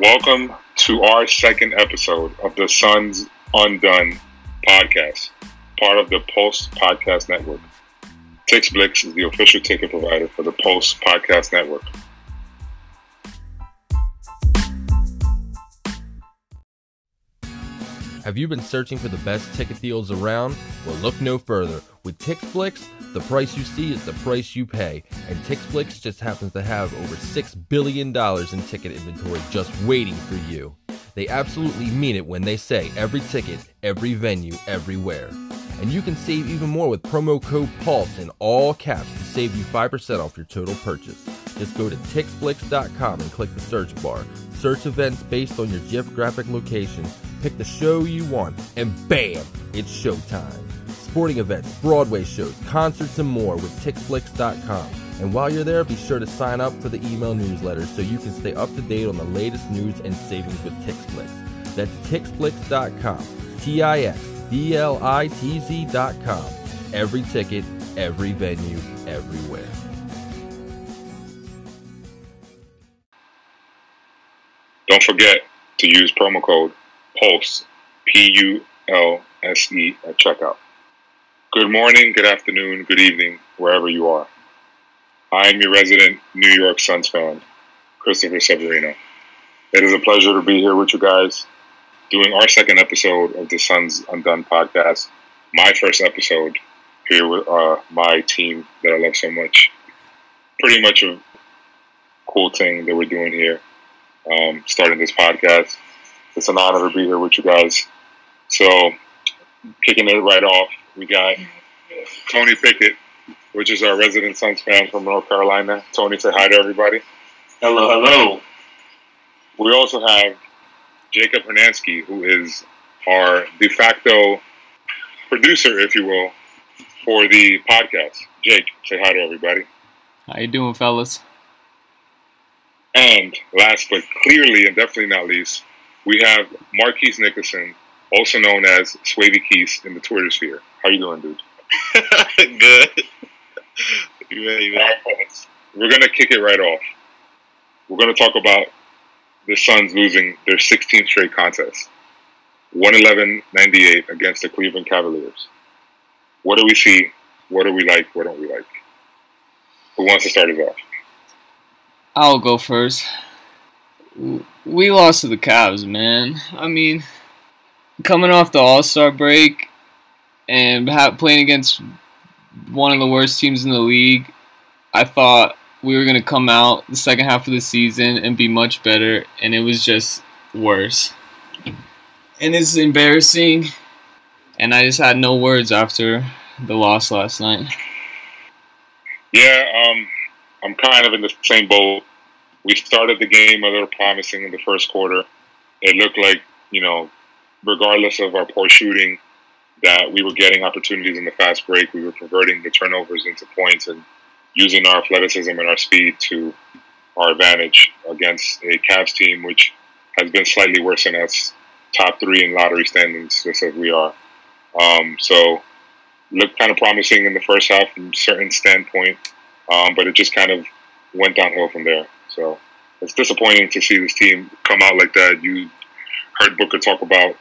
Welcome to our second episode of the Suns Undone podcast, part of the Pulse Podcast Network. TixBlitz is the official ticket provider for the Pulse Podcast Network. Have you been searching for the best ticket deals around? Well, look no further. With TixBlitz, the price you see is the price you pay, and TixBlitz just happens to have over $6 billion in ticket inventory just waiting for you. They absolutely mean it when they say every ticket, every venue, everywhere. And you can save even more with promo code PULSE in all caps to save you 5% off your total purchase. Just go to tixblitz.com and click the search bar. Search events based on your geographic location, pick the show you want, and bam, it's showtime. Sporting events, Broadway shows, concerts, and more with tixblitz.com. And while you're there, be sure to sign up for the email newsletter so you can stay up to date on the latest news and savings with TixBlitz. That's tixblitz.com. T I X B L I T Z.com. Every ticket, every venue, everywhere. Don't forget to use promo code PULSE, P U L S E, at checkout. Good morning, good afternoon, good evening, wherever you are. I am your resident New York Suns fan, Christopher Severino. It is a pleasure to be here with you guys doing our second episode of the Suns Undone podcast. My first episode here with uh, my team that I love so much. Pretty much a cool thing that we're doing here, um, starting this podcast. It's an honor to be here with you guys. So, kicking it right off, we got Tony Pickett, which is our resident Suns fan from North Carolina. Tony, say hi to everybody. Hello, hello. We also have Jacob Hernansky, who is our de facto producer, if you will, for the podcast. Jake, say hi to everybody. How you doing, fellas? And last but clearly and definitely not least, we have Marquise Nicholson, also known as Swavy Keys in the Twitter sphere. How you doing, dude? Good. You ready, man? We're gonna kick it right off. We're gonna talk about the Suns losing their 16th straight contest, 111-98 against the Cleveland Cavaliers. What do we see? What do we like? What don't we like? Who wants to start us off? I'll go first. We lost to the Cavs, man. I mean, coming off the All Star break and playing against one of the worst teams in the league, I thought we were gonna come out the second half of the season and be much better, and it was just worse. And it's embarrassing, and I just had no words after the loss last night. Yeah, um, I'm kind of in the same boat. We started the game a little promising in the first quarter. It looked like, you know, regardless of our poor shooting, that we were getting opportunities in the fast break. We were converting the turnovers into points and using our athleticism and our speed to our advantage against a Cavs team which has been slightly worse than us, top three in lottery standings, just as we are. Um, so looked kind of promising in the first half from a certain standpoint, um, but it just kind of went downhill from there. So it's disappointing to see this team come out like that. You heard Booker talk about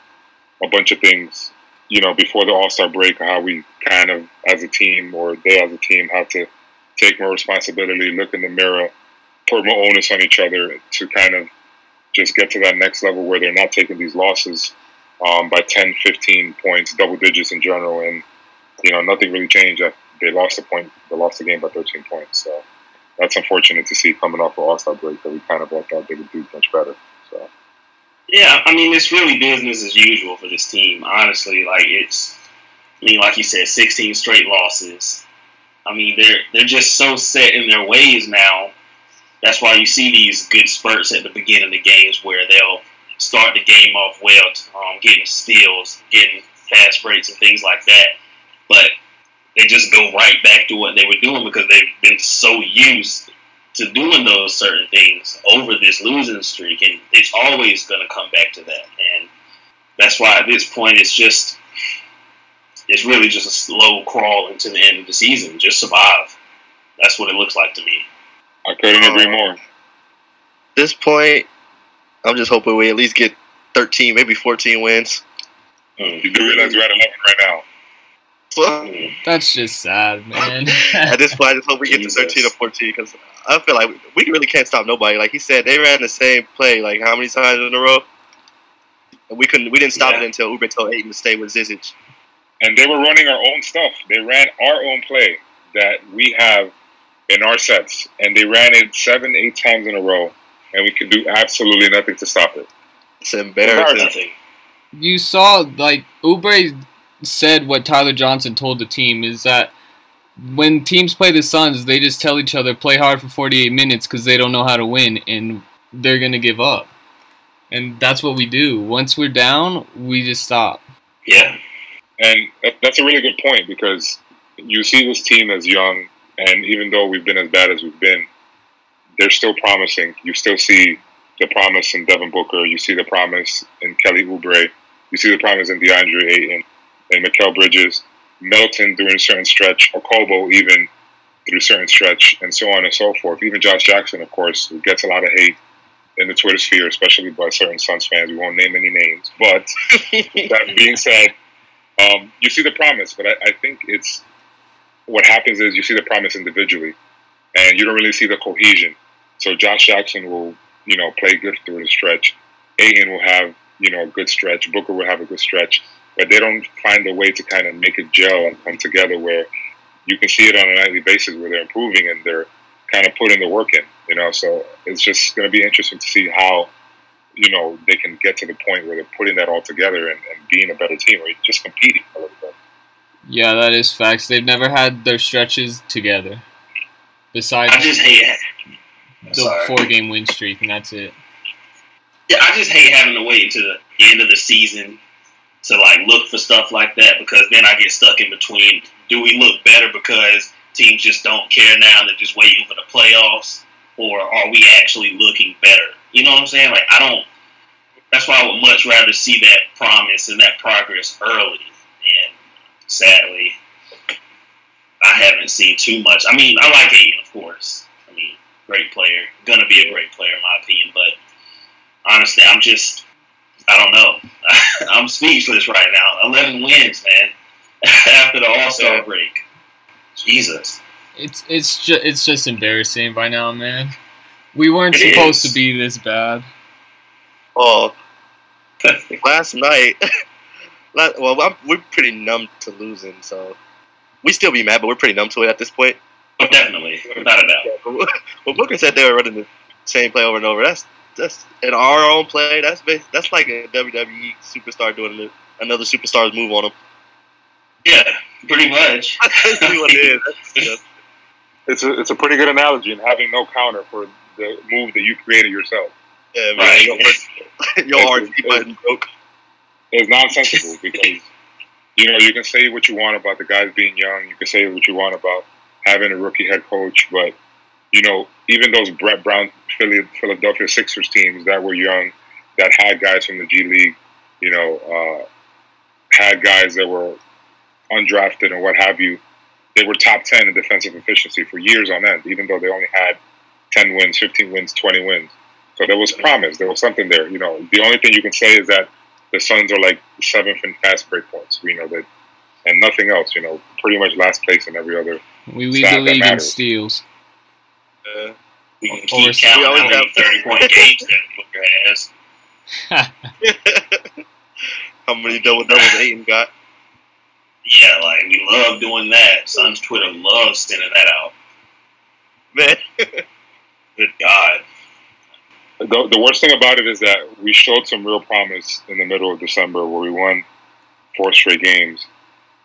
a bunch of things, you know, before the All Star break, how we kind of, as a team, or they as a team, have to take more responsibility, look in the mirror, put more onus on each other to kind of just get to that next level where they're not taking these losses um, by 10, 15 points, double digits in general, and you know nothing really changed. They lost the point, they lost the game by 13 points. So that's unfortunate to see coming off the All Star break that we kind of thought they would do much better. So Yeah, I mean it's really business as usual for this team. Honestly, like it's, I mean, like you said, 16 straight losses. I mean, they're they're just so set in their ways now. That's why you see these good spurts at the beginning of the games where they'll start the game off well, um, getting steals, getting fast breaks, and things like that. But they just go right back to what they were doing because they've been so used to doing those certain things over this losing streak, and it's always going to come back to that. And that's why at this point, it's just it's really just a slow crawl into the end of the season. Just survive. That's what it looks like to me. I couldn't agree more. this point, I'm just hoping we at least get 13, maybe 14 wins. You do realize we're at 11 right now. Well. That's just sad, man. at this point, I just hope we get to 13 or 14 because I feel like we really can't stop nobody. Like he said, they ran the same play like how many times in a row, and we couldn't. We didn't stop Yeah. it until Oubre told Ayton to stay with Zizic. And they were running our own stuff. They ran our own play that we have in our sets. And they ran it seven, eight times in a row. And we could do absolutely nothing to stop it. It's embarrassing. You saw like Oubre said what Tyler Johnson told the team is that when teams play the Suns, they just tell each other play hard for 48 minutes because they don't know how to win and they're gonna give up. And that's what we do. Once we're down, we just stop. Yeah. And that's a really good point because you see this team as young, and even though we've been as bad as we've been, they're still promising. You still see the promise in Devin Booker. You see the promise in Kelly Oubre. You see the promise in DeAndre Ayton and Mikal Bridges, Melton during a certain stretch, or Okobo even through a certain stretch, and so on and so forth. Even Josh Jackson, of course, who gets a lot of hate in the Twitter sphere, especially by certain Suns fans. We won't name any names, but that being said, um, you see the promise, but I, I think it's what happens is you see the promise individually, and you don't really see the cohesion. So Josh Jackson will, you know, play good through the stretch. Ayton will have, you know, a good stretch. Booker will have a good stretch, but they don't find a way to kind of make it gel and come together where you can see it on a nightly basis where they're improving and they're kind of putting the work in. You know, so it's just going to be interesting to see how you know they can get to the point where they're putting that all together and, and being a better team or just competing a little bit. Yeah, that is facts. They've never had their stretches together. Besides I just hate it. the four game win streak, and that's it. Yeah, I just hate having to wait until the end of the season to like look for stuff like that because then I get stuck in between. Do we look better because teams just don't care now? They're just waiting for the playoffs, or are we actually looking better? You know what I'm saying? Like I don't. That's why I would much rather see that promise and that progress early. And sadly, I haven't seen too much. I mean, I like Ayton, of course. I mean, great player, gonna be a great player in my opinion. But honestly, I'm just, I don't know. I'm speechless right now. Eleven wins, man, after the All Star break. Jesus. It's it's just it's just embarrassing by now, man. We weren't It supposed is. to be this bad. Oh, last night, la- well, I'm, we're pretty numb to losing, so we still be mad, but we're pretty numb to it at this point. Oh, definitely, without a doubt. When Booker said they were running the same play over and over, that's that's in our own play. That's that's like a WWE superstar doing the- another superstar's move on him. Yeah, pretty much. That's what it is. That's It's a, it's a pretty good analogy and having no counter for the move that you created yourself. yeah, man. Right. Your, your RT button broke. It's nonsensical because you know you can say what you want about the guys being young. You can say what you want about having a rookie head coach, but you know even those Brett Brown Philly, Philadelphia Sixers teams that were young, that had guys from the G League, you know, uh, had guys that were undrafted and what have you. They were top ten in defensive efficiency for years on end, even though they only had ten wins, fifteen wins, twenty wins. So there was promise. There was something there. You know, the only thing you can say is that the Suns are like seventh in fast break points. We know that, and nothing else. You know, pretty much last place in every other. We lead the league in steals. Uh, We can Over- keep counting how many thirty point games that Booker has. how many double doubles Ayton got? Yeah, like we love doing that. Suns Twitter loves sending that out. Man, Good God. The, the worst thing about it is that we showed some real promise in the middle of December where we won four straight games,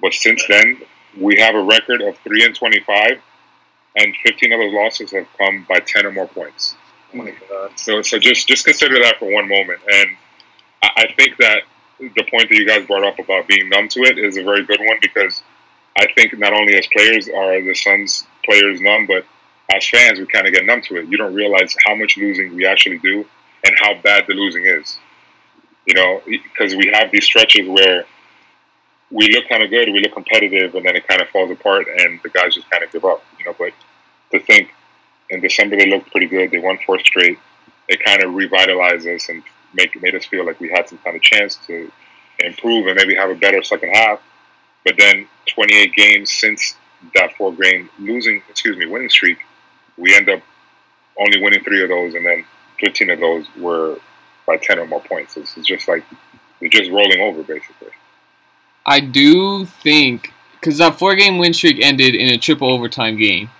but since then we have a record of three and twenty-five, and fifteen of those losses have come by ten or more points. oh my God. So, so just just consider that for one moment, and I, I think that the point that you guys brought up about being numb to it is a very good one because I think not only as players are the Suns players numb, but as fans we kind of get numb to it. You don't realize how much losing we actually do and how bad the losing is. You know, because we have these stretches where we look kind of good, we look competitive, and then it kind of falls apart, and the guys just kind of give up. You know, but to think in December they looked pretty good. They won four straight. it kind of revitalized us and make made us feel like we had some kind of chance to improve and maybe have a better second half. But then 28 games since that four game losing, excuse me, winning streak, we end up only winning three of those, and then 15 of those were by 10 or more points. It's, it's just like they're just rolling over, basically. I do think because that four game win streak ended in a triple overtime game,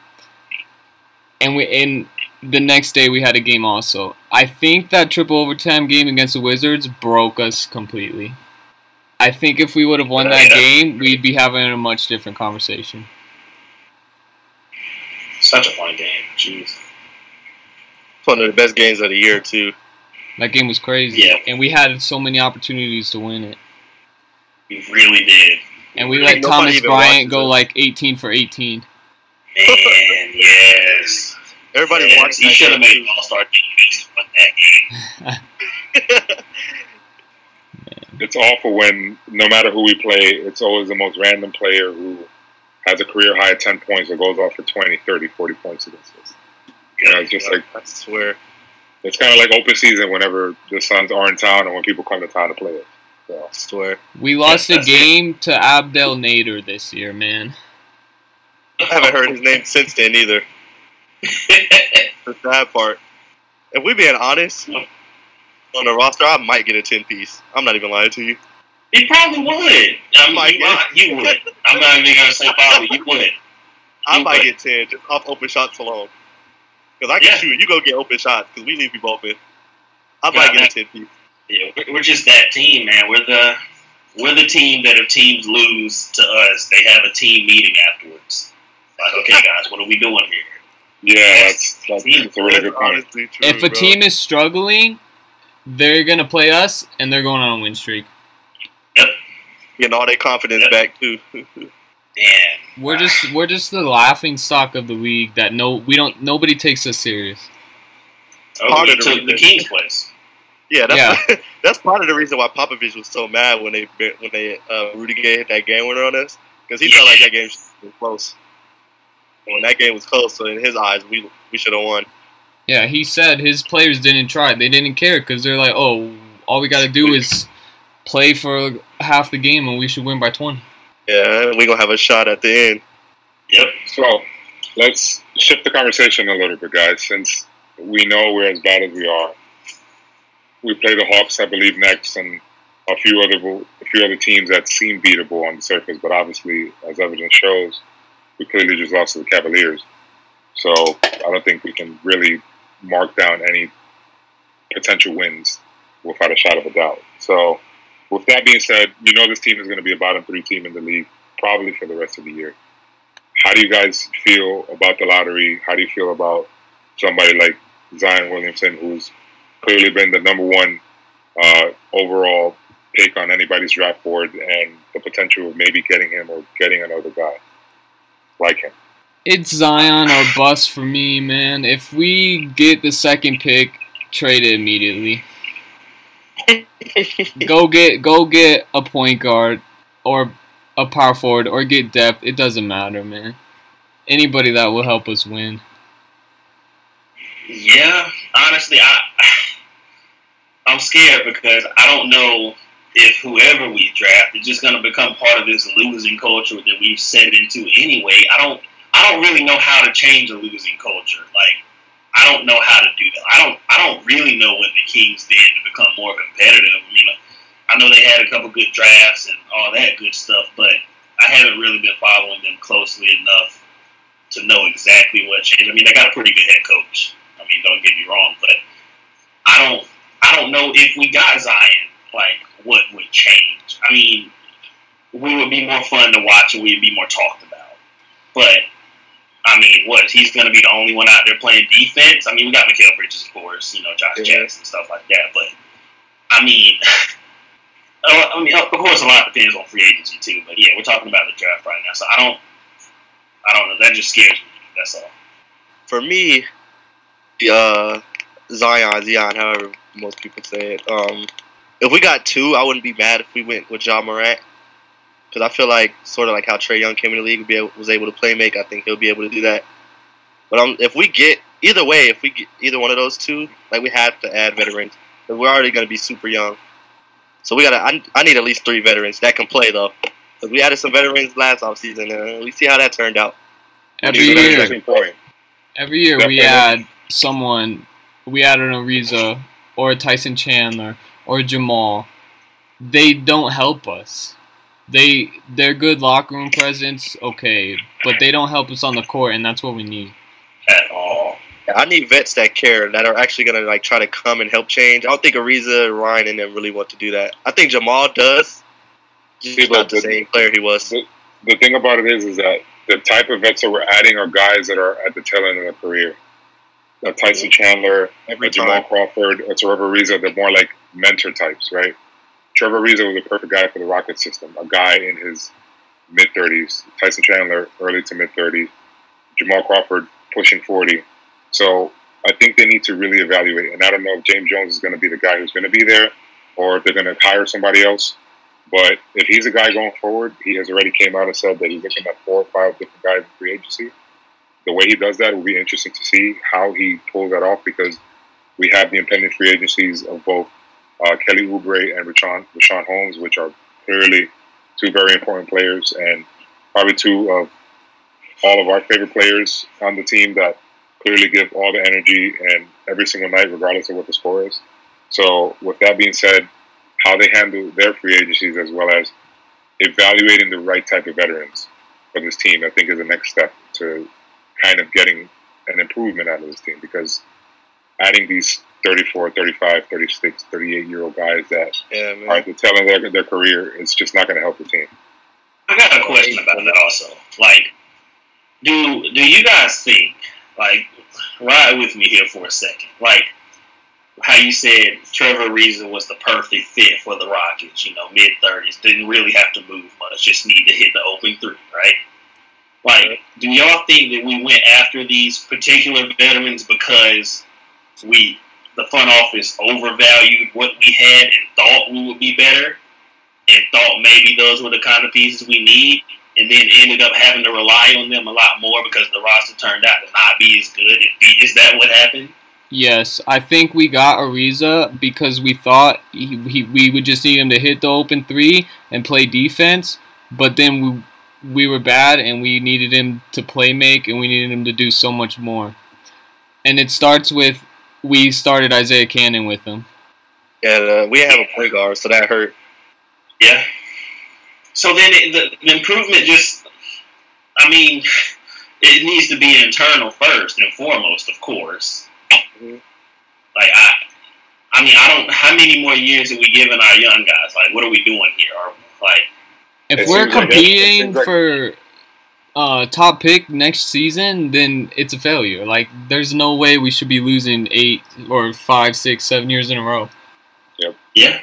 and we and the next day we had a game also. I think that triple overtime game against the Wizards broke us completely. I think if we would have won that game, we'd be having a much different conversation. Such a fun game. Jeez. It's one of the best games of the year too. That game was crazy. Yeah. And we had so many opportunities to win it. We really did. And we let Thomas Bryant go like 18 for 18. Man, yes. Everybody yes. watched He that should have made an All Star team based on that game. It's awful when no matter who we play, it's always the most random player who has a career high of 10 points or goes off for 20, 30, 40 points against us. You know, it's just like, I swear. it's kind of like open season whenever the Suns are in town or when people come to town to play it. So, I swear. We lost a that's it. game to Abdel Nader this year, man. I haven't heard his name since then either. The sad part. If we being honest, on the roster, I might get a ten piece. I'm not even lying to you. He probably would. I mean, Might you, get- might- you would. I'm not even gonna say probably. You would. I You might would. get ten just off open shots alone. Because I can Yeah. shoot. You go get open shots because we leave people open. I Yeah, might get that- a ten piece. Yeah, we're- we're just that team, man. We're the we're the team that if teams lose to us, they have a team meeting afterwards. Like, okay, guys, what are we doing here? yeah, that's, that's, that's a really good point. true, If a bro. team is struggling, they're going to play us and they're going on a win streak. getting all their confidence Yeah. back too. Damn. We're just we're just the laughing stock of the league that no we don't nobody takes us serious. Oh, Part we the took the. King's place. Yeah, that's that's part of the reason why Popovich was so mad when they when they uh, Rudy Gay hit that game winner on us because he felt like that game was close. When that game was close, so in his eyes, we we should have won. Yeah, he said his players didn't try. They didn't care because they're like, oh, all we got to do is play for half the game and we should win by 20. Yeah, we gonna have a shot at the end. Yep. So let's shift the conversation a little bit, guys. Since we know we're as bad as we are, we play the Hawks, I believe, next, and a few other a few other teams that seem beatable on the surface, but obviously, as evidence shows, we clearly just lost to the Cavaliers. So I don't think we can really mark down any potential wins without a shot of a doubt. So, with that being said, you know this team is going to be a bottom three team in the league probably for the rest of the year. How do you guys feel about the lottery? How do you feel about somebody like Zion Williamson, who's clearly been the number one uh, overall pick on anybody's draft board, and the potential of maybe getting him or getting another guy like him? It's Zion or bust for me, man. If we get the second pick, trade it immediately. go get go get a point guard or a power forward or get depth. It doesn't matter, man. Anybody that will help us win. Yeah, honestly, I I'm scared because I don't know if whoever we draft is just going to become part of this losing culture that we've set into anyway. I don't I don't really know how to change a losing culture. Like I don't know how to do that. I don't I don't really know what the Kings did to become more competitive. I mean, I know they had a couple good drafts and all that good stuff, but I haven't really been following them closely enough to know exactly what changed. I mean, they got a pretty good head coach. I mean, don't get me wrong, but I don't I don't know if we got Zion, like what would change. I mean, we would be more fun to watch and we'd be more talked about. But I mean, what he's going to be the only one out there playing defense. I mean, we got Mikal Bridges, of course, you know, Josh Yeah. Jackson, stuff like that. But I mean, uh, I mean, of course, a lot depends on free agency too. But yeah, we're talking about the draft right now, so I don't, I don't know. That just scares me. That's all. For me, uh, Zion, Zion, however most people say it. Um, if we got two, I wouldn't be mad if we went with Ja Morant. Because I feel like, sort of like how Trae Young came in the league, be able, was able to play make. I think he'll be able to do that. But um, if we get either way, if we get either one of those two, like we have to add veterans. But we're already going to be super young, so we got to. I, I need at least three veterans that can play though. Because we added some veterans last offseason, and we see how that turned out. Every year, every year we add someone. We added an Ariza or Tyson Chandler or Jamal. They don't help us. They they're good locker room presence, okay, but they don't help us on the court, and that's what we need. at all. I need vets that care that are actually going to like try to come and help change. I don't think Ariza, Ryan, and them really want to do that. I think Jamal does. He's See, not the the- same player he was. The thing about it is, is that the type of vets that we're adding are guys that are at the tail end of their career. A Tyson Chandler, Every a Jamal. Crawford, a Trevor Ariza, they're more like mentor types, right? Trevor Ariza was a perfect guy for the Rocket system, a guy in his mid 30s. Tyson Chandler, early to mid 30s. Jamal Crawford, pushing 40. So I think they need to really evaluate. And I don't know if James Jones is going to be the guy who's going to be there or if they're going to hire somebody else. But if he's a guy going forward, he has already came out and said that he's looking at four or five different guys in free agency. The way he does that will be interesting to see how he pulls that off because we have the impending free agencies of both uh, Kelly Oubre and Richaun, Richaun Holmes, which are clearly two very important players and probably two of all of our favorite players on the team that clearly give all the energy and every single night, regardless of what the score is. So, with that being said, how they handle their free agencies as well as evaluating the right type of veterans for this team, I think is the next step to kind of getting an improvement out of this team because adding these 34, 35, 36, 38 year old guys that Yeah, man. are at the tail end of their, their career is just not going to help the team. I got a question about that also. Like, do do you guys think like ride with me here for a second? Like how you said Trevor Ariza was the perfect fit for the Rockets. You know, mid thirties, didn't really have to move much, just need to hit the open three, right? Like, do y'all think that we went after these particular veterans because we the front office overvalued what we had and thought we would be better? and thought maybe those were the kind of pieces we need, and then ended up having to rely on them a lot more because the roster turned out to not be as good. Is that what happened? Yes, I think we got Ariza because we thought he, he, we would just need him to hit the open three and play defense, but then we we were bad and we needed him to play make and we needed him to do so much more. And it starts with we started Isaiah Canaan with him. Yeah, uh, we have a point guard, so that hurt. Yeah. So then it, the, the improvement just, I mean, it needs to be internal first and foremost, of course. Mhm. Like I, I mean, I don't. How many more years are we giving our young guys? Like, what are we doing here? Or like, If It we're seems like- it competing like- for uh, top pick next season, then it's a failure. Like, there's no way we should be losing eight or five, six, seven years in a row. Yep. Yeah,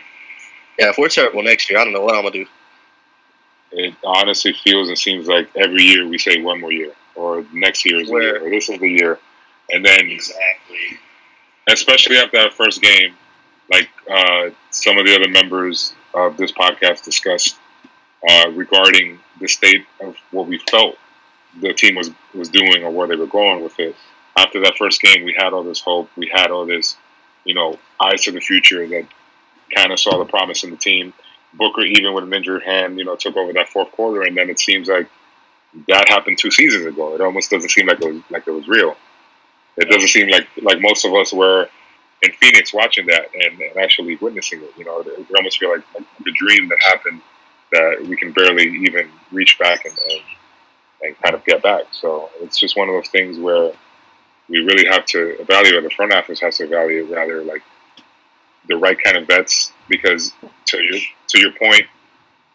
Yeah, if we're terrible next year, I don't know what I'm gonna do. It honestly feels and seems like every year we say one more year, or next year is the year, or this is the year, and then exactly. especially after that first game, like uh, some of the other members of this podcast discussed uh, regarding the state of what we felt the team was was doing or where they were going with it. After that first game, we had all this hope. We had all this, you know, eyes to the future that kind of saw the promise in the team. Booker, even with an injured hand, you know, took over that fourth quarter, and then it seems like that happened two seasons ago. It almost doesn't seem like it was like it was real. It doesn't seem like like most of us were in Phoenix watching that and, and actually witnessing it. You know, it, it almost feel like, like the dream that happened that we can barely even reach back and, and and kind of get back. So it's just one of those things where we really have to evaluate. The front office has to evaluate rather like the right kind of bets because to your to your point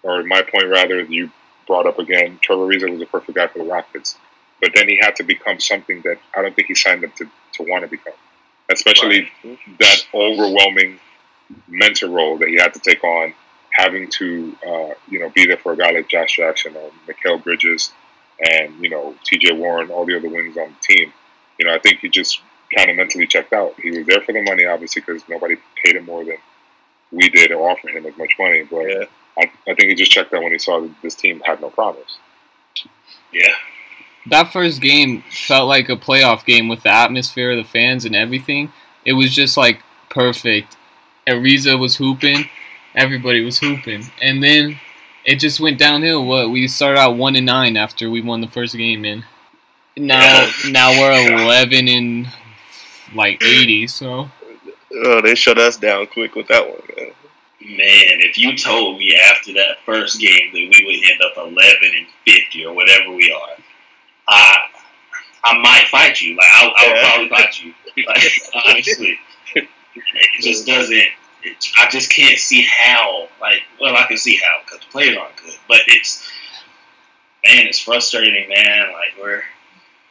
or my point rather, you brought up again. Trevor Ariza was a perfect guy for the Rockets, but then he had to become something that I don't think he signed up to to want to become. Especially that overwhelming mentor role that he had to take on, having to uh, you know be there for a guy like Josh Jackson or Mikal Bridges and you know T.J. Warren, all the other wings on the team. You know, I think he just kind of mentally checked out. He was there for the money, obviously, because nobody paid him more than we did or offered him as much money. But Yeah. I, I think he just checked out when he saw that this team had no promise. Yeah. that first game felt like a playoff game with the atmosphere, the fans, and everything. It was just like perfect. Ariza was hooping, everybody was hooping, and then it just went downhill. What we started out one and nine after we won the first game, and now now we're eleven and like eighty. So Oh, they shut us down quick with that one. Man. Man, if you told me after that first game that we would end up eleven and fifty or whatever we are, I I might fight you. Like I, I would probably fight you. Like honestly, it just doesn't. It, I just can't see how. Like, well, I can see how because the players aren't good, but it's man, it's frustrating, man. Like we're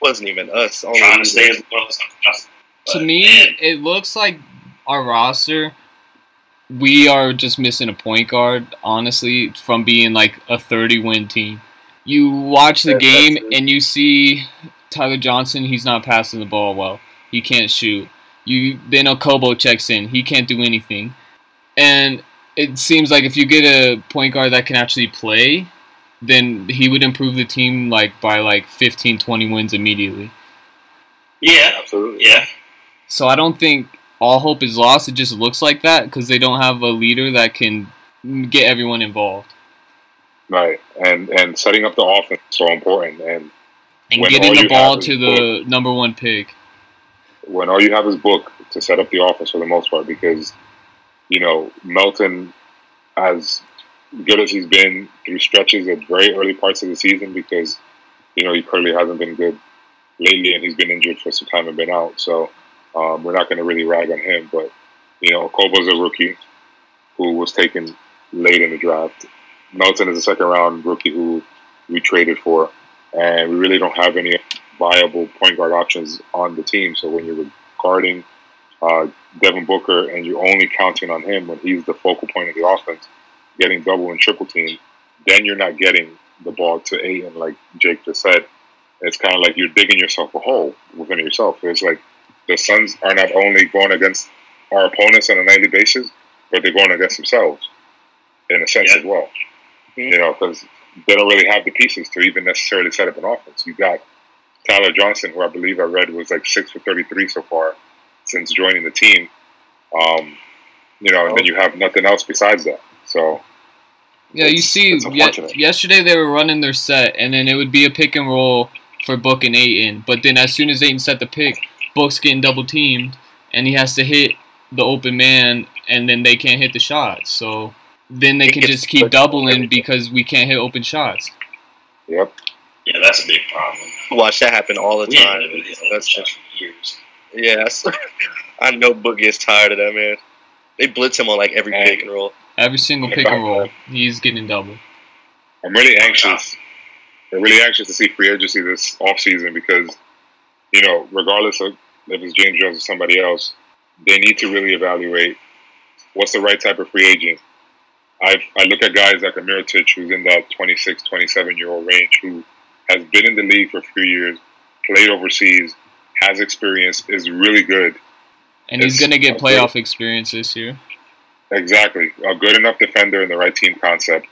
wasn't even us. Only trying we to stay as well as possible. to me, man, it looks like our roster. We are just missing a point guard, honestly, from being like a 30 win team. You watch the game and you see Tyler Johnson, he's not passing the ball well. He can't shoot. You then Okobo checks in. He can't do anything. And it seems like if you get a point guard that can actually play, then he would improve the team like by like 15 20 wins immediately. yeah, Absolutely. yeah. So I don't think all hope is lost. It just looks like that because they don't have a leader that can get everyone involved Right. And and setting up the offense is so important. And and getting the ball to the number one pick. when all you have is book to set up the offense for the most part, because you know Melton, as good as he's been through stretches at very early parts of the season, because you know he clearly hasn't been good lately, and he's been injured for some time and been out. So um, we're not going to really rag on him, but you know Kobo's a rookie who was taken late in the draft. Melton is a second round rookie who we traded for, and we really don't have any viable point guard options on the team. So when you're guarding uh, Devin Booker and you're only counting on him when he's the focal point of the offense, getting double and triple team, then you're not getting the ball to Ayton, like Jake just said. It's kind of like you're digging yourself a hole within yourself. It's like the Suns are not only going against our opponents on a nightly basis, but they're going against themselves in a sense Yeah. as well. You know, because they don't really have the pieces to even necessarily set up an offense. You got Tyler Johnson, who I believe I read was like six for thirty-three so far since joining the team. Um, you know, and then you have nothing else besides that. So Yeah, you see, ye- yesterday they were running their set, and then it would be a pick and roll for Book and Ayton. But then as soon as Ayton set the pick, Book's getting double teamed, and he has to hit the open man, and then they can't hit the shots. So then they It can just keep doubling everything. because we can't hit open shots. yep, Yeah, that's a big problem. Watch that happen all the We time. living That's shots for years. Yeah. that's- I know Book is tired of that man. They blitz him on like every And- pick and roll. Every single pick and roll, he's getting double. I'm really anxious. I'm really anxious to see free agency this offseason because, you know, regardless of if it's James Jones or somebody else, they need to really evaluate what's the right type of free agent. I I look at guys like a Mirotic, who's in that 26, 27 year old range, who has been in the league for a few years, played overseas, has experience, is really good. And he's gonna get a great- playoff experience this year. Exactly, a good enough defender in the right team concept.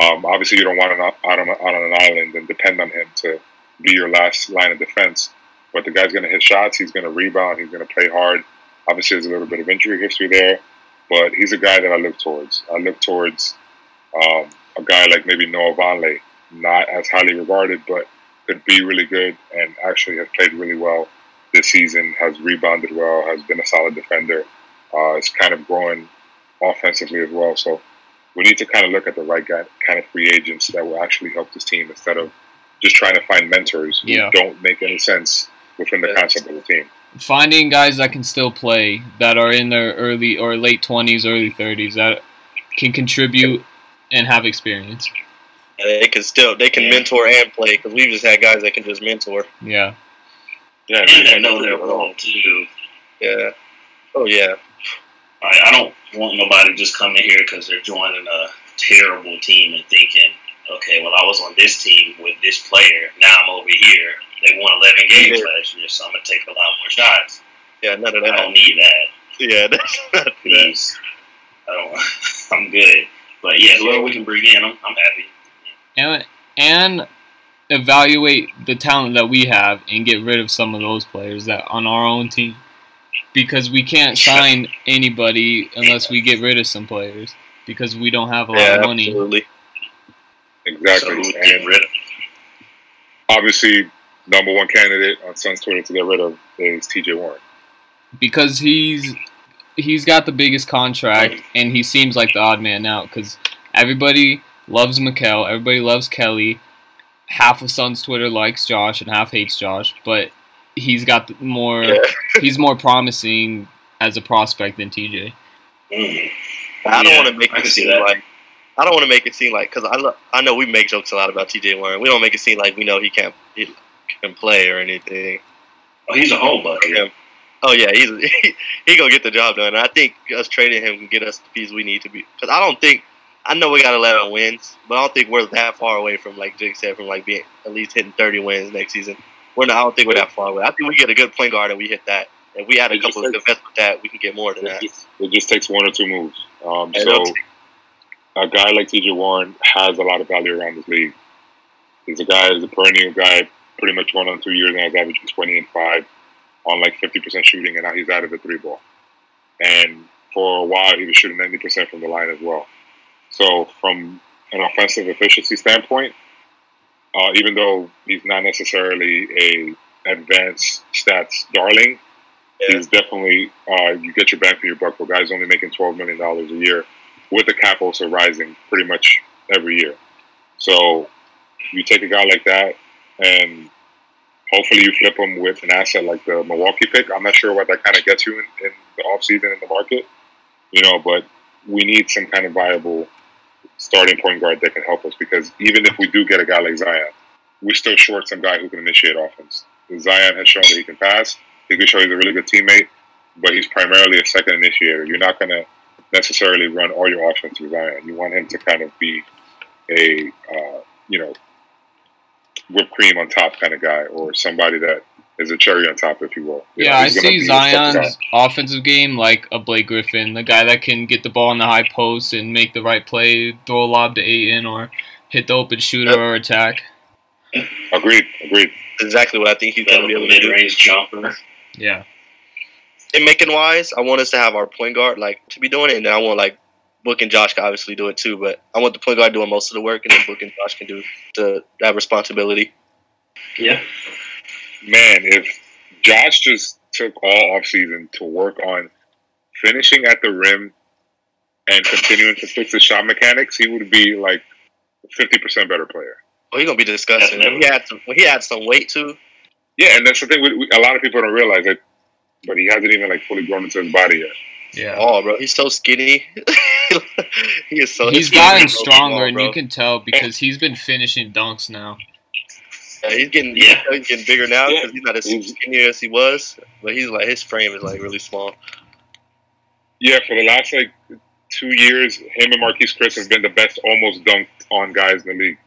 Um, obviously, you don't want him out out on, out on an island and depend on him to be your last line of defense. But the guy's going to hit shots. He's going to rebound. He's going to play hard. Obviously, there's a little bit of injury history there, but he's a guy that I look towards. I look towards um, a guy like maybe Noah Vonleh, not as highly regarded, but could be really good and actually has played really well this season. Has rebounded well. Has been a solid defender. Uh, is kind of growing offensively as well. So we need to kind of look at the right guy, kind of free agents that will actually help this team instead of just trying to find mentors who Yeah. don't make any sense within the concept of the team. Finding guys that can still play, that are in their early or late twenties, early thirties, that can contribute and have experience. And they can still they can Yeah. mentor and play because we've just had guys that can just mentor. Yeah. Yeah, And they know their role too. Yeah. Oh yeah. Like, I don't want nobody just coming here because they're joining a terrible team and thinking, okay, well, I was on this team with this player. Now I'm over here. They won 11 games Yeah. last year, so I'm going to take a lot more shots. Yeah. None of that. I don't need that. Yeah. That's not that. Please. I don't, I'm good. But yeah, whoever we can bring in, I'm, I'm happy. And and evaluate the talent that we have and get rid of some of those players that on our own team because we can't sign anybody unless we get rid of some players because we don't have a lot Yeah, of money. absolutely. So Exactly. who get rid of? obviously, number one candidate on Suns Twitter to get rid of is T.J. Warren. because he's he's got the biggest contract and he seems like the odd man out because everybody loves Mikal, everybody loves Kelly. Half of Suns Twitter likes Josh and half hates Josh, but he's got the more Yeah. he's more promising as a prospect than TJ. Mm. I don't Yeah, want to make I it seem that. like I don't want to make it seem like because I lo- I know we make jokes a lot about T.J. Warren. We don't make it seem like we know he can't he can play or anything. Oh, he's a whole bucket. Yeah. Oh yeah, he's he, he gonna get the job done. I think us trading him can get us the piece we need to be. Because I don't think I know we got 11 wins, but I don't think we're that far away from like Jake said from like being at least hitting 30 wins next season. We're not. I don't think we're that far away. I think we get a good point guard and we hit that. If we add a It couple of invest with that, we can get more than It that. just, it just takes one or two moves. Um, so a guy like T.J. Warren has a lot of value around this league. He's a guy, he's a perennial guy, pretty much one on two years now. He's averaging 20 and 5 on like 50% shooting, and now he's out of the three ball. And for a while, he was shooting 90% from the line as well. So, from an offensive efficiency standpoint, uh, even though he's not necessarily a advanced stats darling, Yeah. he's definitely uh, you get your bang for your buck. For guys only making twelve million dollars a year, with the cap also rising pretty much every year. So you take a guy like that, and hopefully you flip him with an asset like the Milwaukee pick. I'm not sure what that kind of gets you in, in the offseason in the market, you know, but we need some kind of viable starting point guard that can help us because even if we do get a guy like Zion, we're still short some guy who can initiate offense. Zion has shown that he can pass. He can show he's a really good teammate, but he's primarily a second initiator. You're not going to necessarily run all your offense with Zion. You want him to kind of be a, uh, you know, whipped cream on top kind of guy or somebody that is a cherry on top, if you will. You Yeah, know, I see be a second Zion's offensive game like a Blake Griffin, the guy that can get the ball in the high post and make the right play, throw a lob to Ayton, or hit the open shooter Yep. or attack. Agreed, agreed. exactly what I think he's gonna be able to mid do. range jumper. Yeah. And making wise, I want us to have our point guard like to be doing it, and then I want like Book and Josh can obviously do it too. But I want the point guard doing most of the work, and then Book and Josh can do the that responsibility. Yeah. Man, if Josh just took all offseason to work on finishing at the rim and continuing to fix his shot mechanics, he would be like 50% better player. Oh, well, he's gonna be disgusting. When he had some, he had some weight too. Yeah, and that's the thing. We, we, a lot of people don't realize it, but he hasn't even like fully grown into his body yet. Yeah. Oh, bro, he's so skinny. he is so. he's his gotten skin stronger, small, and you can tell because he's been finishing dunks now. Yeah, he's getting Yeah. he's getting bigger now Yeah. because he's not as mm-hmm. skinny as he was. But he's like his frame is like really small. Yeah, for the last like two years, him and Marquese Chriss have been the best almost dunked on guys in the league.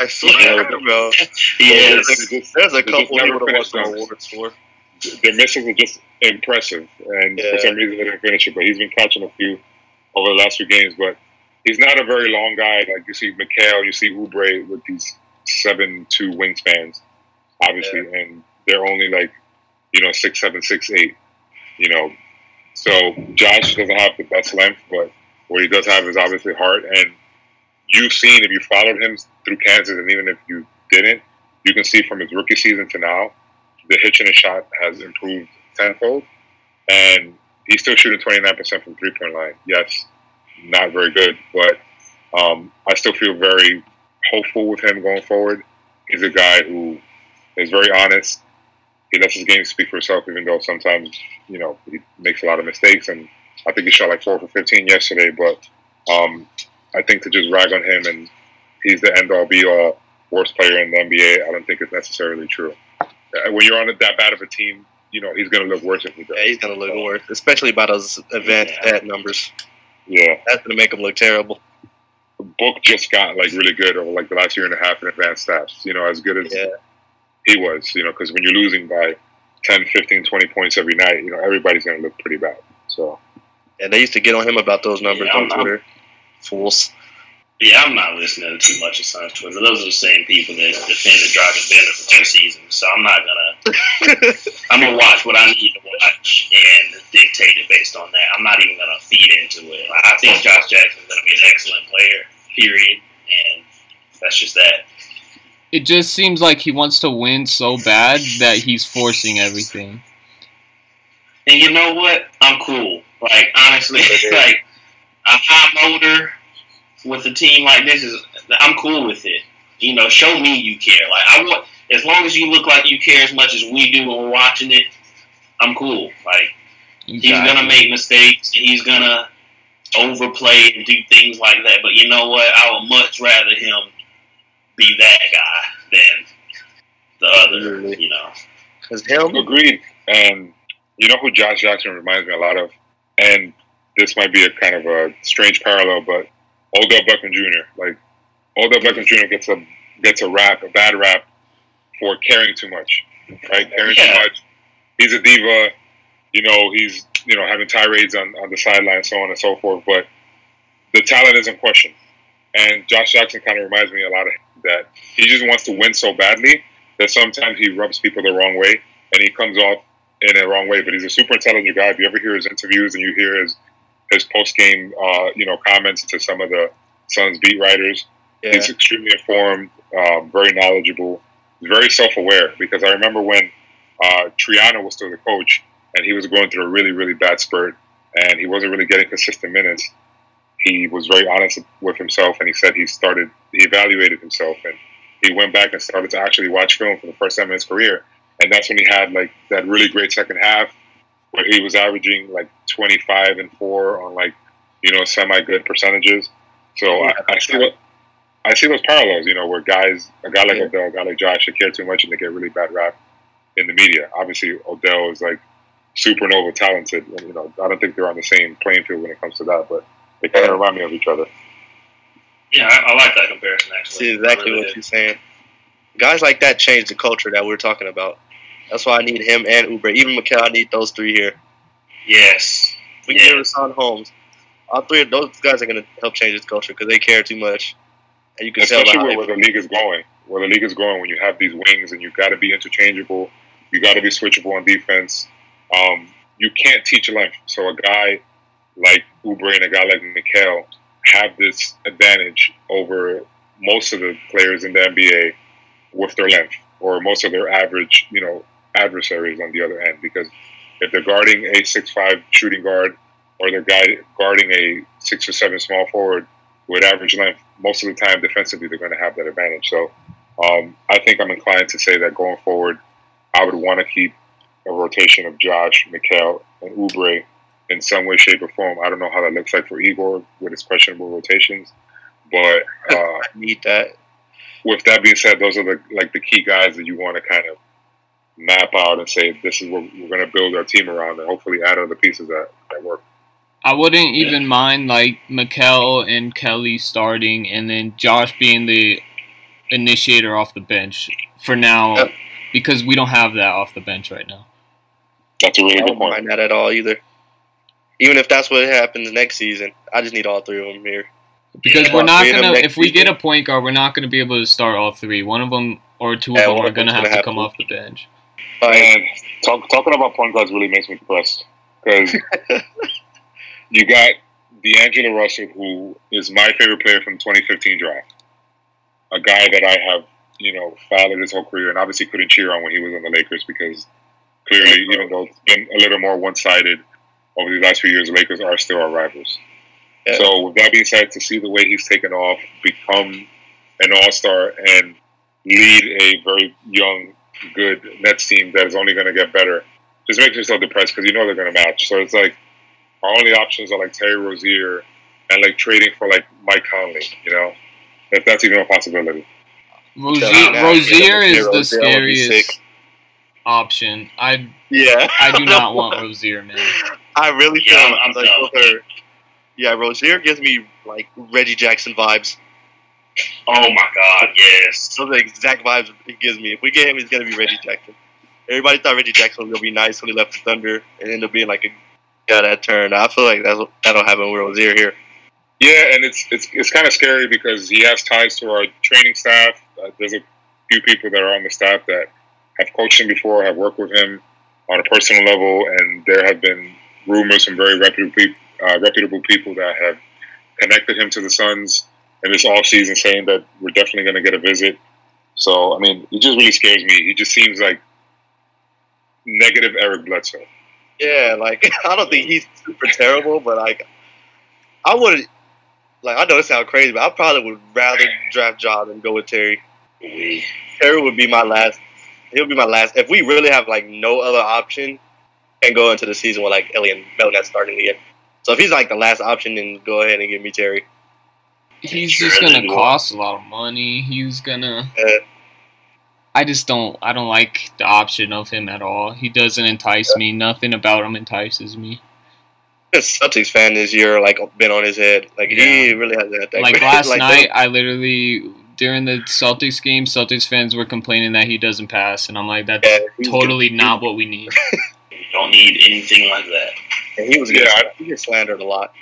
I swear, bro. He There's is. a, there's a couple never he would have won finished awards for. Their misses are just impressive, and for some reason they didn't finish it. But he's been catching a few over the last few games. But he's not a very long guy. Like you see Mikal, you see Oubre with these seven two wingspans, obviously, and they're only like you know six seven six eight. You know, so Josh doesn't have the best length, but what he does have is obviously heart. And you've seen if you followed him through Kansas, and even if you didn't, you can see from his rookie season to now, the hitch in his shot has improved tenfold, and he's still shooting twenty nine percent from three point line. Yes, not very good, but um, I still feel very hopeful with him going forward. He's a guy who is very honest. He lets his game speak for itself, even though sometimes you know he makes a lot of mistakes. And I think he shot like four for fifteen yesterday. But um, I think to just rag on him and he's the end all be all worst player in the NBA, I don't think it's necessarily true. Uh, When you're on that bad of a team, you know he's going to look worse if he does. Yeah, he's gonna look worse, especially by those advanced Yeah. stat numbers. Yeah. That's gonna make him look terrible. Book just got like really good over like the last year and a half in advanced stats. You know, as good as Yeah. he was. You know, because when you're losing by 10, 15, 20 points every night, you know everybody's going to look pretty bad. So And they used to get on him about those numbers Yeah, on Twitter. Fools. Yeah, I'm not listening to too much of Suns Twitter. Those are the same people that defended Dragan Bender for two seasons. So I'm not gonna. I'm gonna watch what I need to watch and dictate it based on that. I'm not even gonna feed into it. I think Josh Jackson's gonna be an excellent player. Period. And that's just that. It just seems like he wants to win so bad that he's forcing everything. And you know what? I'm cool. Like honestly, like a high motor with a team like this is I'm cool with it. You know, show me you care. Like I want as long as you look like you care as much as we do when we're watching it, I'm cool. Like he's gonna make mistakes, he's gonna overplay and do things like that. But you know what? I would much rather him be that guy than the other, you know. Cause him Agreed. And you know who Josh Jackson reminds me a lot of? And this might be a kind of a strange parallel, but Odell Beckham Jr. Like Odell Beckham Jr. gets a gets a rap, a bad rap for caring too much, right? Caring Yeah. too much. He's a diva. You know, he's you know having tirades on, on the sideline, so on and so forth. But the talent is in question, and Josh Jackson kind of reminds me a lot of that. He just wants to win so badly that sometimes he rubs people the wrong way, and he comes off in a wrong way. But he's a super intelligent guy. If you ever hear his interviews and you hear his his post game, uh, you know, comments to some of the Suns beat writers, yeah. He's extremely informed, um, very knowledgeable, very self aware. Because I remember when uh, Triano was still the coach and he was going through a really, really bad spurt and he wasn't really getting consistent minutes. He was very honest with himself and he said he started, he evaluated himself and he went back and started to actually watch film for the first time in his career. And that's when he had like that really great second half where he was averaging like 25 and 4 on like, you know, semi good percentages. So I, I see what I see those parallels, you know, where guys, a guy like Yeah. Odell, a guy like Josh, they care too much and they get really bad rap in the media. Obviously, Odell is like supernova talented, and you know, I don't think they're on the same playing field when it comes to that, but they kind of remind me of each other. Yeah, I, I like that comparison actually. See exactly really what do. you're saying. Guys like that change the culture that we're talking about. That's why I need him and Oubre. Even Mikal, I need those three here. Yes. We Yeah. get Richaun Holmes. All three of those guys are going to help change this culture because they care too much. And you can tell Especially how where, where the league is going. Where the league is going, when you have these wings and you've got to be interchangeable, you got to be switchable on defense. Um, you can't teach length. So a guy like Oubre and a guy like Mikal have this advantage over most of the players in the NBA with their length, or most of their average, you know, adversaries on the other end. Because if they're guarding a six-five shooting guard, or they're guy, guarding a six or seven small forward with average length, most of the time defensively they're going to have that advantage. So um, I think I'm inclined to say that going forward, I would want to keep a rotation of Josh, Mikal, and Oubre in some way, shape, or form. I don't know how that looks like for Igor with his questionable rotations, but uh, need that. with that being said, those are the like the key guys that you want to kind of map out and say this is what we're going to build our team around, and hopefully add other pieces that that work. I wouldn't even mind like Mikal and Kelly starting, and then Josh being the initiator off the bench for now, Yep. because we don't have that off the bench right now. That's a really I good don't point. mind that at all either. Even if that's what happens next season, I just need all three of them here. Because Yeah, we're not three of them gonna. If we get a point guard, we're not gonna be able to start all three. One of them or two Yeah, of them are gonna have gonna to have come off the bench. Like, And talk, talking about point guards really makes me depressed because you got D'Angelo Russell, who is my favorite player from the 2015 draft, a guy that I have, you know, followed his whole career and obviously couldn't cheer on when he was on the Lakers because clearly, even though it's been a little more one-sided over the last few years, the Lakers are still our rivals. Yeah. So with that being said, to see the way he's taken off, become an all-star, and lead a very young, good Nets team that is only going to get better, just makes me so depressed because you know they're going to match. So it's like our only options are like Terry Rozier and like trading for like Mike Conley, you know, if that's even a possibility. Rozier, Yeah, Rozier is the Rozier would scariest option. I yeah, I do not want Rozier, man. I really feel Yeah, I'm- I'm like down. with her. Yeah, Rozier gives me like Reggie Jackson vibes. Oh my God, yes. Those are the exact vibes he gives me. If we get him, he's gonna be Reggie Jackson. Everybody thought Reggie Jackson was gonna be nice when he left the Thunder and ended up being like a yeah that turn. I feel like that's what- that'll happen with Rozier here. Yeah, and it's it's it's kind of scary because he has ties to our training staff. Uh, there's a few people that are on the staff that have coached him before, have worked with him on a personal level, and there have been rumors from very reputable uh, reputable people that have connected him to the Suns in this off season, saying that we're definitely going to get a visit. So, I mean, it just really scares me. He just seems like negative Eric Bledsoe. Yeah, like I don't think he's super terrible, but like I would like I know it sounds crazy, but I probably would rather draft Ja than go with Terry. Terry would be my last. He'll be my last. If we really have like no other option, and go into the season with like Elliot Melton starting again. So if he's like the last option, then go ahead and give me Terry. He's Sure, just gonna then cost a lot of money. He's gonna. Uh, I just don't. I don't like the option of him at all. He doesn't entice me. Nothing about him entices me. a Celtics fan this year, like been on his head. Like he really hasn't had that. Like last like, night, I literally during the Celtics game, Celtics fans were complaining that he doesn't pass, and I'm like, that's Yeah, totally good. not what we need. we don't need anything like that. And he was Yeah, I- he gets slandered a lot.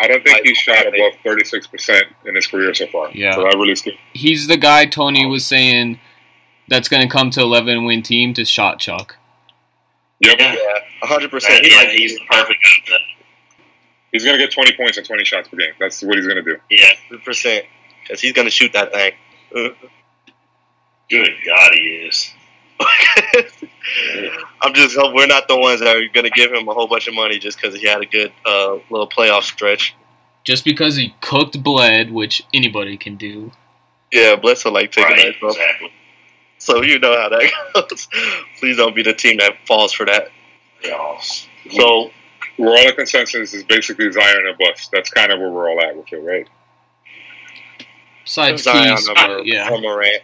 I don't think he's shot above thirty six percent in his career so far. Yeah. So that really scares. He's the guy Tony was saying that's gonna come to 11 win team to shot Chuck. Yep. Yeah, Yeah, hundred Right, percent. yeah, he's the perfect guy. He's gonna get twenty points and twenty shots per game. That's what he's gonna do. Yeah, hundred percent. Because he's gonna shoot that thing. good God, he is. I'm just hope we're not the ones that are gonna give him a whole bunch of money just because he had a good uh, little playoff stretch. Just because he cooked bled, which anybody can do. Yeah, Bledsoe like taking Right, that. Bro. exactly. So you know how that goes. Please don't be the team that falls for that. Yeah. So we're all in consensus is basically Zion and bust. That's kind of where we're all at with it, right? Besides Zion Keys, or, yeah. or Morant.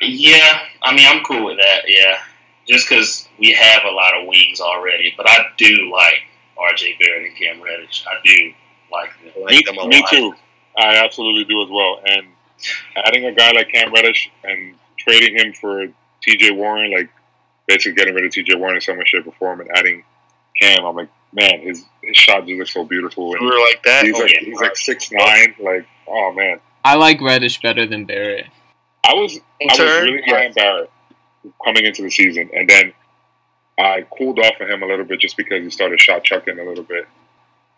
Yeah, I mean, I'm cool with that. Yeah, just because we have a lot of wings already, but I do like R.J. Barrett and Cam Reddish. I do like them. I like them a me lot. too. I absolutely do as well. And adding a guy like Cam Reddish and trading him for T.J. Warren, like basically getting rid of T.J. Warren in some way, shape, or form, and adding Cam, I'm like, man, his his shot just looks so beautiful. And We And were like that. he's Oh, like yeah. he's like six nine. Like, oh man, I like Reddish better than Barrett. I was In I was really high yes. on Barrett coming into the season, and then I cooled off of him a little bit just because he started shot chucking a little bit.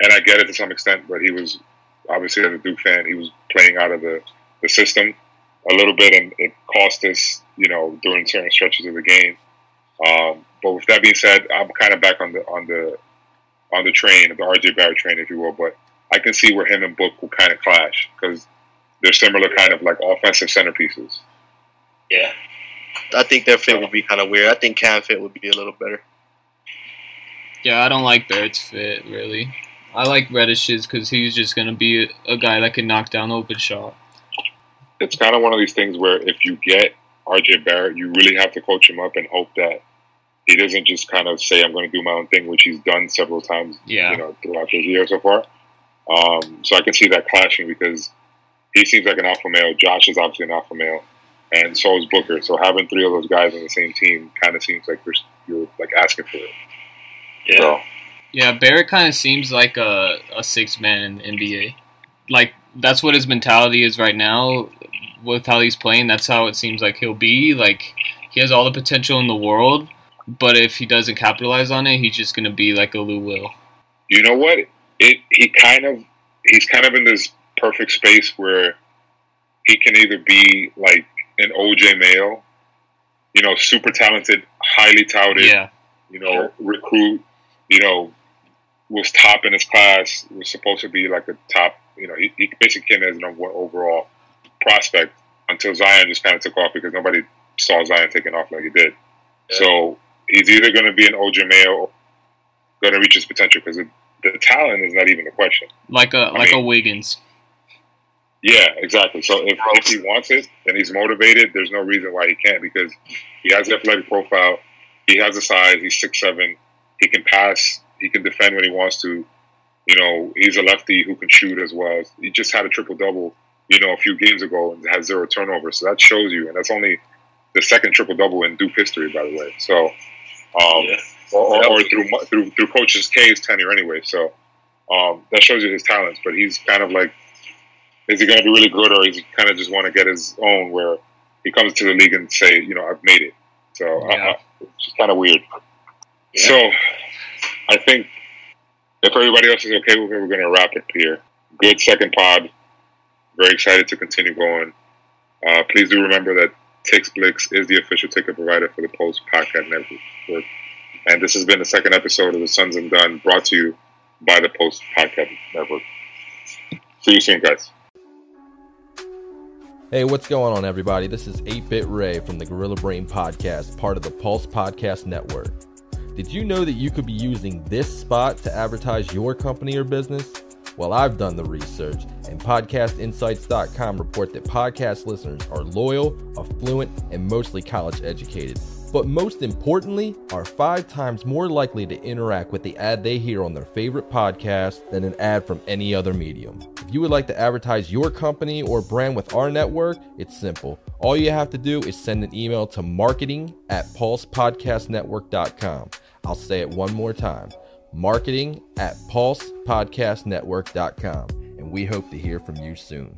And I get it to some extent, but he was obviously as a Duke fan, he was playing out of the, the system a little bit, and it cost us, you know, during certain stretches of the game. Um, but with that being said, I'm kind of back on the on the on the train, the RJ Barrett train, if you will. But I can see where him and Book will kind of clash because they're similar, kind of like offensive centerpieces. Yeah, I think their fit would be kind of weird. I think Cam fit would be a little better. Yeah, I don't like Barrett's fit really. I like Reddish's because he's just gonna be a, a guy that can knock down open shot. it's kind of one of these things where if you get RJ Barrett, you really have to coach him up and hope that he doesn't just kind of say, "I'm going to do my own thing," which he's done several times, Yeah. you know, throughout his year so far. Um, so I can see that clashing because he seems like an alpha male. Josh is obviously an alpha male, and so is Booker. So having three of those guys on the same team kind of seems like you're, you're like asking for it. yeah. So Yeah, Barrett kind of seems like a, a six man in the NBA. Like that's what his mentality is right now. With how he's playing, that's how it seems like he'll be. Like he has all the potential in the world, but if he doesn't capitalize on it, he's just gonna be like a Lou Will. you know what? It he kind of he's kind of in this perfect space where he can either be like an OJ Mayo, you know, super talented, highly touted, Yeah, you know, recruit, you know, was top in his class, was supposed to be like a top, you know, he, he basically came as a number one overall prospect until Zion just kind of took off because nobody saw Zion taking off like he did. So he's either going to be an OJ Mayo or going to reach his potential because the talent is not even a question. like a like a Wiggins. Yeah, exactly. So if, if he wants it and he's motivated, there's no reason why he can't because he has the athletic profile, he has the size, he's six seven, he can pass, he can defend when he wants to. You know, he's a lefty who can shoot as well. He just had a triple double, you know, a few games ago and has zero turnovers. So that shows you, and that's only the second triple double in Duke history, by the way. So, um, Yeah. or, or, through through through Coach's K's tenure anyway. So, Um, that shows you his talents, but he's kind of like, is he going to be really good, or is he kind of just want to get his own where he comes to the league and say, you know, I've made it. So Yeah. uh, it's just kind of weird. Yeah. So I think if everybody else is okay with it, we're going to wrap it here. Good second pod. Very excited to continue going. Uh, please do remember that TixBlitz is the official ticket provider for the Pulse Podcast Network. And this has been the second episode of the Suns and Done brought to you by the Pulse Podcast Network. See you soon, guys. Hey, what's going on, everybody? This is 8 Bit Ray from the Gorilla Brain Podcast, part of the Pulse Podcast Network. Did you know that you could be using this spot to advertise your company or business? Well, I've done the research, and PodcastInsights.com report that podcast listeners are loyal, affluent, and mostly college educated. But most importantly, are five times more likely to interact with the ad they hear on their favorite podcast than an ad from any other medium. If you would like to advertise your company or brand with our network, it's simple. All you have to do is send an email to marketing at pulsepodcastnetwork.com. I'll say it one more time marketing at pulsepodcastnetwork.com. And we hope to hear from you soon.